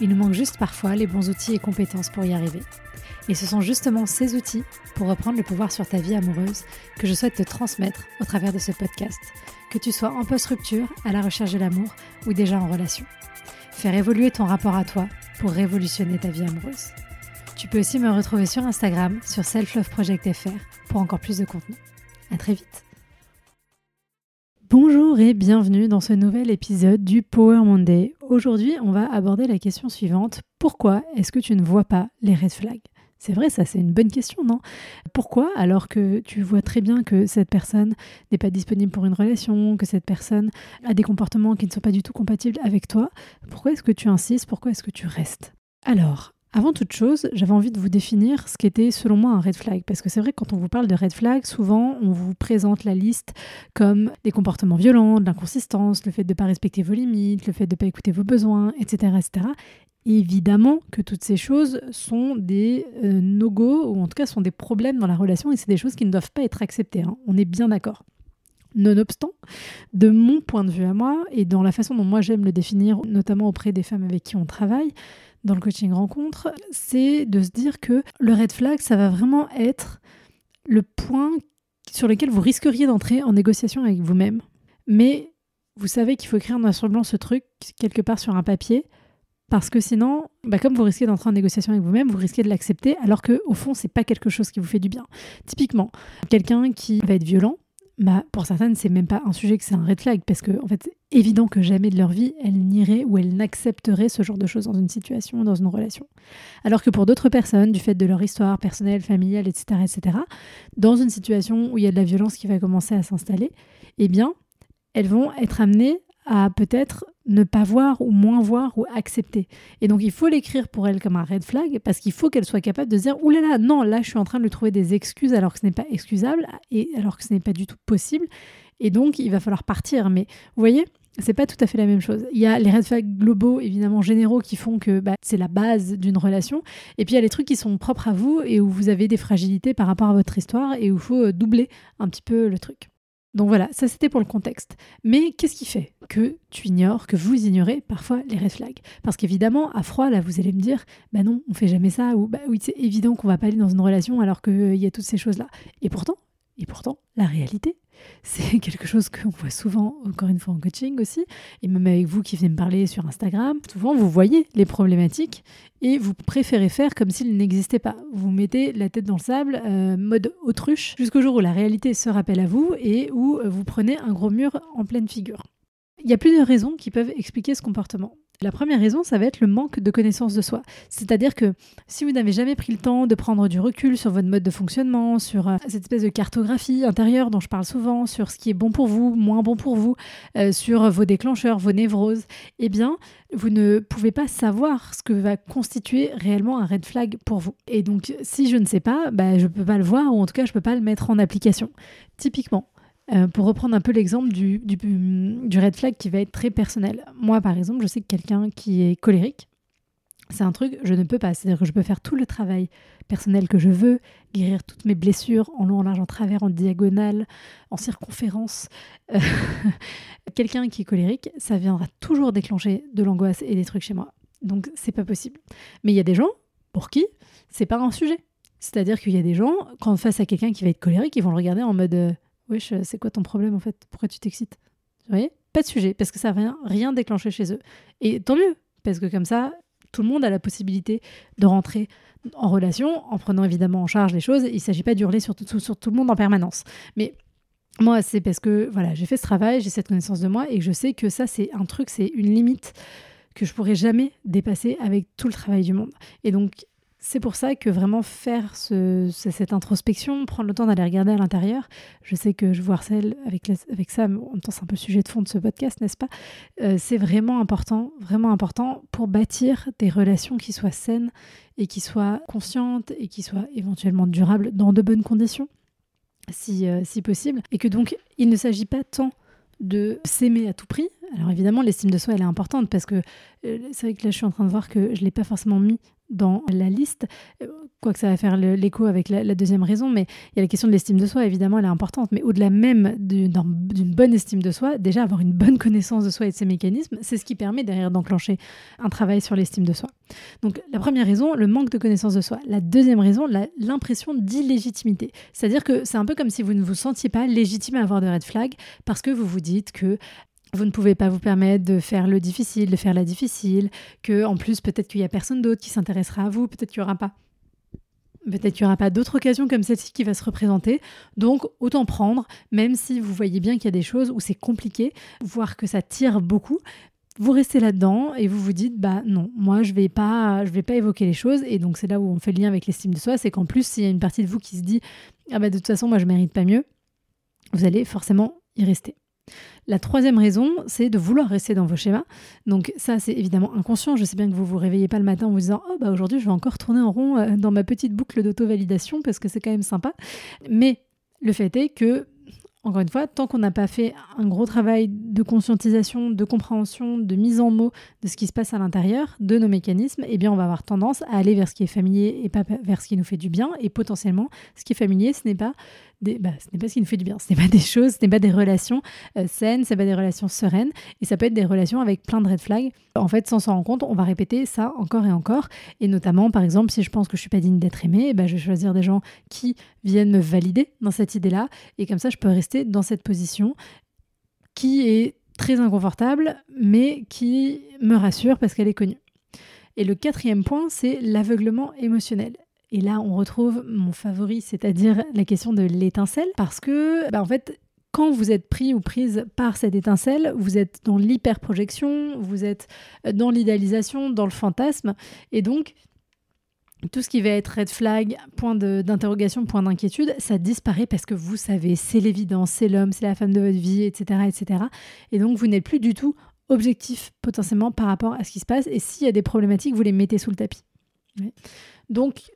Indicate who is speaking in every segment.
Speaker 1: Il nous manque juste parfois les bons outils et compétences pour y arriver. Et ce sont justement ces outils pour reprendre le pouvoir sur ta vie amoureuse que je souhaite te transmettre au travers de ce podcast, que tu sois en post-rupture, à la recherche de l'amour ou déjà en relation. Faire évoluer ton rapport à toi pour révolutionner ta vie amoureuse. Tu peux aussi me retrouver sur Instagram, sur selfloveproject.fr pour encore plus de contenu. À très vite. Bonjour et bienvenue dans ce nouvel épisode du Power Monday. Aujourd'hui, on va aborder la question suivante. Pourquoi est-ce que tu ne vois pas les red flags? C'est vrai, ça c'est une bonne question, non? Pourquoi alors que tu vois très bien que cette personne n'est pas disponible pour une relation, que cette personne a des comportements qui ne sont pas du tout compatibles avec toi, pourquoi est-ce que tu insistes? Pourquoi est-ce que tu restes? Alors, avant toute chose, j'avais envie de vous définir ce qu'était selon moi un red flag. Parce que c'est vrai que quand on vous parle de red flag, souvent on vous présente la liste comme des comportements violents, de l'inconsistance, le fait de ne pas respecter vos limites, le fait de ne pas écouter vos besoins, etc. évidemment que toutes ces choses sont des euh, no-go, ou en tout cas sont des problèmes dans la relation, et c'est des choses qui ne doivent pas être acceptées. Hein. On est bien d'accord. Nonobstant, de mon point de vue à moi, et dans la façon dont moi j'aime le définir, notamment auprès des femmes avec qui on travaille, dans le coaching rencontre, c'est de se dire que le red flag, ça va vraiment être le point sur lequel vous risqueriez d'entrer en négociation avec vous-même. Mais vous savez qu'il faut écrire noir sur blanc ce truc quelque part sur un papier, parce que sinon, bah comme vous risquez d'entrer en négociation avec vous-même, vous risquez de l'accepter, alors que au fond, c'est pas quelque chose qui vous fait du bien. Typiquement, quelqu'un qui va être violent, bah, pour certaines, c'est même pas un sujet que c'est un red flag, parce que en fait, c'est évident que jamais de leur vie, elles n'iraient ou elles n'accepteraient ce genre de choses dans une situation, dans une relation. Alors que pour d'autres personnes, du fait de leur histoire personnelle, familiale, etc., etc., dans une situation où il y a de la violence qui va commencer à s'installer, eh bien, elles vont être amenées à peut-être ne pas voir ou moins voir ou accepter. Et donc il faut l'écrire pour elle comme un red flag parce qu'il faut qu'elle soit capable de dire oulala, là là, non, là je suis en train de lui trouver des excuses alors que ce n'est pas excusable et alors que ce n'est pas du tout possible. Et donc il va falloir partir. Mais vous voyez, c'est pas tout à fait la même chose. Il y a les red flags globaux, évidemment généraux, qui font que bah, c'est la base d'une relation. Et puis il y a les trucs qui sont propres à vous et où vous avez des fragilités par rapport à votre histoire et où il faut euh, doubler un petit peu le truc. Donc voilà, ça c'était pour le contexte. Mais qu'est-ce qui fait que tu ignores, que vous ignorez parfois les red flags? Parce qu'évidemment, à froid, là, vous allez me dire, bah non, on fait jamais ça, ou bah oui, c'est évident qu'on va pas aller dans une relation alors qu'il y a toutes ces choses-là. Et pourtant, et pourtant, la réalité, c'est quelque chose qu'on voit souvent, encore une fois en coaching aussi, et même avec vous qui venez me parler sur Instagram. Souvent, vous voyez les problématiques et vous préférez faire comme s'ils n'existaient pas. Vous mettez la tête dans le sable, euh, mode autruche, jusqu'au jour où la réalité se rappelle à vous et où vous prenez un gros mur en pleine figure. Il y a plusieurs raisons qui peuvent expliquer ce comportement. La première raison, ça va être le manque de connaissance de soi. C'est-à-dire que si vous n'avez jamais pris le temps de prendre du recul sur votre mode de fonctionnement, sur euh, cette espèce de cartographie intérieure dont je parle souvent, sur ce qui est bon pour vous, moins bon pour vous, euh, sur vos déclencheurs, vos névroses, eh bien, vous ne pouvez pas savoir ce que va constituer réellement un red flag pour vous. Et donc, si je ne sais pas, bah, je ne peux pas le voir ou en tout cas, je ne peux pas le mettre en application. Typiquement, euh, pour reprendre un peu l'exemple du, du, red flag qui va être très personnel. Moi, par exemple, je sais que quelqu'un qui est colérique, c'est un truc, je ne peux pas. C'est-à-dire que je peux faire tout le travail personnel que je veux, guérir toutes mes blessures en long, en large, en travers, en diagonale, en circonférence. Euh, quelqu'un qui est colérique, ça viendra toujours déclencher de l'angoisse et des trucs chez moi. Donc, c'est pas possible. Mais il y a des gens pour qui c'est pas un sujet. C'est-à-dire qu'il y a des gens, quand face à quelqu'un qui va être colérique, ils vont le regarder en mode euh, Wesh, c'est quoi ton problème en fait? Pourquoi tu t'excites? Vous voyez? Pas de sujet, parce que ça va rien, rien déclencher chez eux. Et tant mieux, parce que comme ça, tout le monde a la possibilité de rentrer en relation en prenant évidemment en charge les choses. Il ne s'agit pas d'hurler sur tout, sur tout le monde en permanence. Mais moi, c'est parce que voilà, j'ai fait ce travail, j'ai cette connaissance de moi et je sais que ça, c'est un truc, c'est une limite que je pourrais jamais dépasser avec tout le travail du monde. Et donc, c'est pour ça que vraiment faire cette introspection, prendre le temps d'aller regarder à l'intérieur, je sais que je vous harcèle avec, avec ça, en même temps c'est un peu le sujet de fond de ce podcast, n'est-ce pas? Euh, C'est vraiment important, vraiment important pour bâtir des relations qui soient saines et qui soient conscientes et qui soient éventuellement durables dans de bonnes conditions, si, euh, si possible. Et que donc il ne s'agit pas tant de s'aimer à tout prix. Alors évidemment, l'estime de soi, elle est importante parce que euh, c'est vrai que là, je suis en train de voir que je ne l'ai pas forcément mis dans la liste, euh, quoique ça va faire l'écho avec la, deuxième raison, mais il y a la question de l'estime de soi, évidemment, elle est importante, mais au-delà même d'une bonne estime de soi, déjà avoir une bonne connaissance de soi et de ses mécanismes, c'est ce qui permet derrière d'enclencher un travail sur l'estime de soi. Donc la première raison, le manque de connaissance de soi. La deuxième raison, l'impression d'illégitimité. C'est-à-dire que c'est un peu comme si vous ne vous sentiez pas légitime à avoir de red flag parce que vous vous dites que vous ne pouvez pas vous permettre de faire le difficile, de faire la difficile, que en plus peut-être qu'il y a personne d'autre qui s'intéressera à vous, peut-être qu'il n'y aura pas. Peut-être qu'il n'y aura pas d'autres occasions comme celle-ci qui va se représenter. Donc, autant prendre, même si vous voyez bien qu'il y a des choses où c'est compliqué, voire que ça tire beaucoup. Vous restez là-dedans et vous vous dites, bah non, moi je vais pas, je vais pas évoquer les choses. Et donc, c'est là où on fait le lien avec l'estime de soi. C'est qu'en plus, s'il y a une partie de vous qui se dit, ah bah de toute façon, moi je mérite pas mieux, vous allez forcément y rester. La troisième raison, c'est de vouloir rester dans vos schémas. Donc ça, c'est évidemment inconscient. Je sais bien que vous vous réveillez pas le matin en vous disant oh bah aujourd'hui je vais encore tourner en rond euh, dans ma petite boucle d'auto-validation parce que c'est quand même sympa. Mais le fait est que encore une fois, tant qu'on n'a pas fait un gros travail de conscientisation, de compréhension, de mise en mots de ce qui se passe à l'intérieur, de nos mécanismes, eh bien, on va avoir tendance à aller vers ce qui est familier et pas vers ce qui nous fait du bien. Et potentiellement, ce qui est familier, ce n'est pas bah, ce n'est pas ce qui nous fait du bien, ce n'est pas des choses, ce n'est pas des relations euh, saines, ce n'est pas des relations sereines, et ça peut être des relations avec plein de red flags. En fait, sans s'en rendre compte, on va répéter ça encore et encore, et notamment, par exemple, si je pense que je suis pas digne d'être aimée, bah, je vais choisir des gens qui viennent me valider dans cette idée-là, et comme ça, je peux rester dans cette position qui est très inconfortable, mais qui me rassure parce qu'elle est connue. Et le quatrième point, c'est l'aveuglement émotionnel. Et là, on retrouve mon favori, c'est-à-dire la question de l'étincelle, parce que, bah, en fait, quand vous êtes pris ou prise par cette étincelle, vous êtes dans l'hyperprojection, vous êtes dans l'idéalisation, dans le fantasme, et donc tout ce qui va être red flag, point d'interrogation, point d'inquiétude, ça disparaît parce que vous savez, c'est l'évidence, c'est l'homme, c'est la femme de votre vie, etc., etc. Et donc vous n'êtes plus du tout objectif potentiellement par rapport à ce qui se passe. Et s'il y a des problématiques, vous les mettez sous le tapis. Donc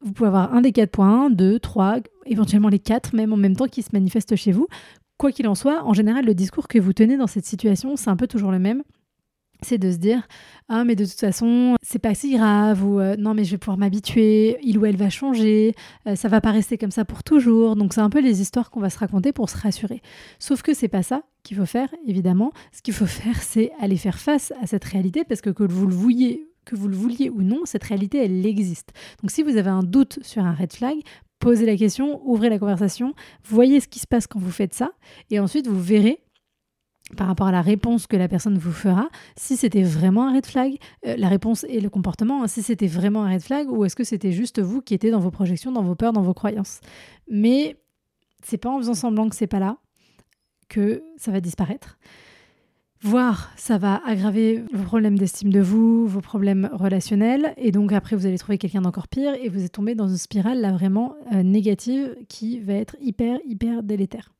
Speaker 1: vous pouvez avoir un des quatre points, deux, trois, éventuellement les quatre, même en même temps, qui se manifestent chez vous. Quoi qu'il en soit, en général, le discours que vous tenez dans cette situation, c'est un peu toujours le même. C'est de se dire ah mais de toute façon c'est pas si grave ou euh, non mais je vais pouvoir m'habituer il ou elle va changer euh, ça va pas rester comme ça pour toujours donc c'est un peu les histoires qu'on va se raconter pour se rassurer sauf que c'est pas ça qu'il faut faire évidemment ce qu'il faut faire c'est aller faire face à cette réalité parce que que vous le vouliez que vous le vouliez ou non, cette réalité, elle existe. Donc si vous avez un doute sur un red flag, posez la question, ouvrez la conversation, voyez ce qui se passe quand vous faites ça, et ensuite vous verrez par rapport à la réponse que la personne vous fera, si c'était vraiment un red flag, euh, la réponse et le comportement, hein, si c'était vraiment un red flag, ou est-ce que c'était juste vous qui étiez dans vos projections, dans vos peurs, dans vos croyances. Mais c'est pas en faisant semblant que c'est pas là que ça va disparaître voire ça va aggraver vos problèmes d'estime de vous, vos problèmes relationnels, et donc après vous allez trouver quelqu'un d'encore pire, et vous êtes tombé dans une spirale là vraiment euh, négative qui va être hyper, hyper délétère.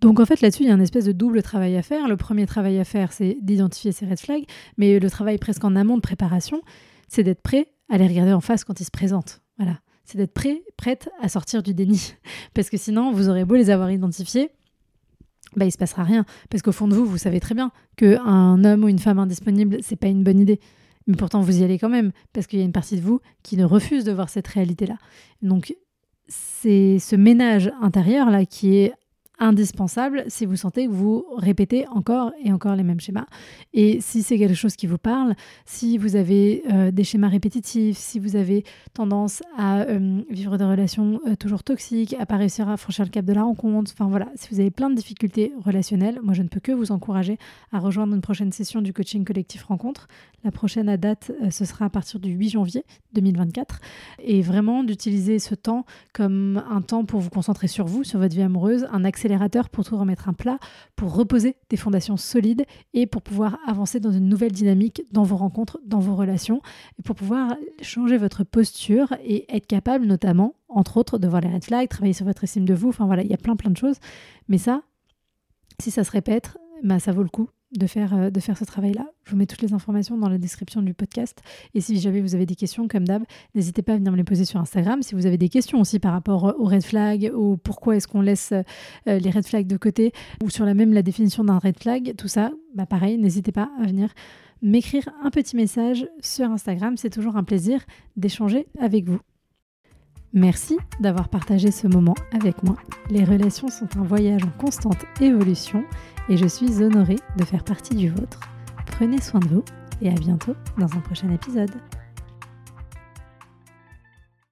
Speaker 1: Donc en fait là-dessus, il y a un espèce de double travail à faire. Le premier travail à faire, c'est d'identifier ces red flags, mais le travail presque en amont de préparation, c'est d'être prêt à les regarder en face quand ils se présentent. Voilà, c'est d'être prêt, prête à sortir du déni. Parce que sinon, vous aurez beau les avoir identifiés, bah, il se passera rien. Parce qu'au fond de vous, vous savez très bien qu'un homme ou une femme indisponible, c'est pas une bonne idée. Mais pourtant, vous y allez quand même, parce qu'il y a une partie de vous qui ne refuse de voir cette réalité-là. Donc, c'est ce ménage intérieur-là qui est indispensable si vous sentez que vous répétez encore et encore les mêmes schémas. Et si c'est quelque chose qui vous parle, si vous avez euh, des schémas répétitifs, si vous avez tendance à euh, vivre des relations euh, toujours toxiques, à pas réussir à franchir le cap de la rencontre, enfin voilà, si vous avez plein de difficultés relationnelles, moi je ne peux que vous encourager à rejoindre une prochaine session du coaching collectif rencontre. La prochaine à date, ce sera à partir du 8 janvier 2024. Et vraiment d'utiliser ce temps comme un temps pour vous concentrer sur vous, sur votre vie amoureuse, un accélérateur pour tout remettre un plat, pour reposer des fondations solides et pour pouvoir avancer dans une nouvelle dynamique dans vos rencontres, dans vos relations, et pour pouvoir changer votre posture et être capable notamment, entre autres, de voir les red flags, travailler sur votre estime de vous, enfin voilà, il y a plein plein de choses. Mais ça, si ça se répète, bah, ça vaut le coup de faire, euh, de faire ce travail-là. Je vous mets toutes les informations dans la description du podcast. Et si jamais vous avez des questions, comme d'hab, n'hésitez pas à venir me les poser sur Instagram. Si vous avez des questions aussi par rapport aux red flags, ou pourquoi est-ce qu'on laisse euh, les red flags de côté, ou sur la même la définition d'un red flag, tout ça, bah pareil, n'hésitez pas à venir m'écrire un petit message sur Instagram. C'est toujours un plaisir d'échanger avec vous. Merci d'avoir partagé ce moment avec moi. Les relations sont un voyage en constante évolution et je suis honorée de faire partie du vôtre. Prenez soin de vous et à bientôt dans un prochain épisode.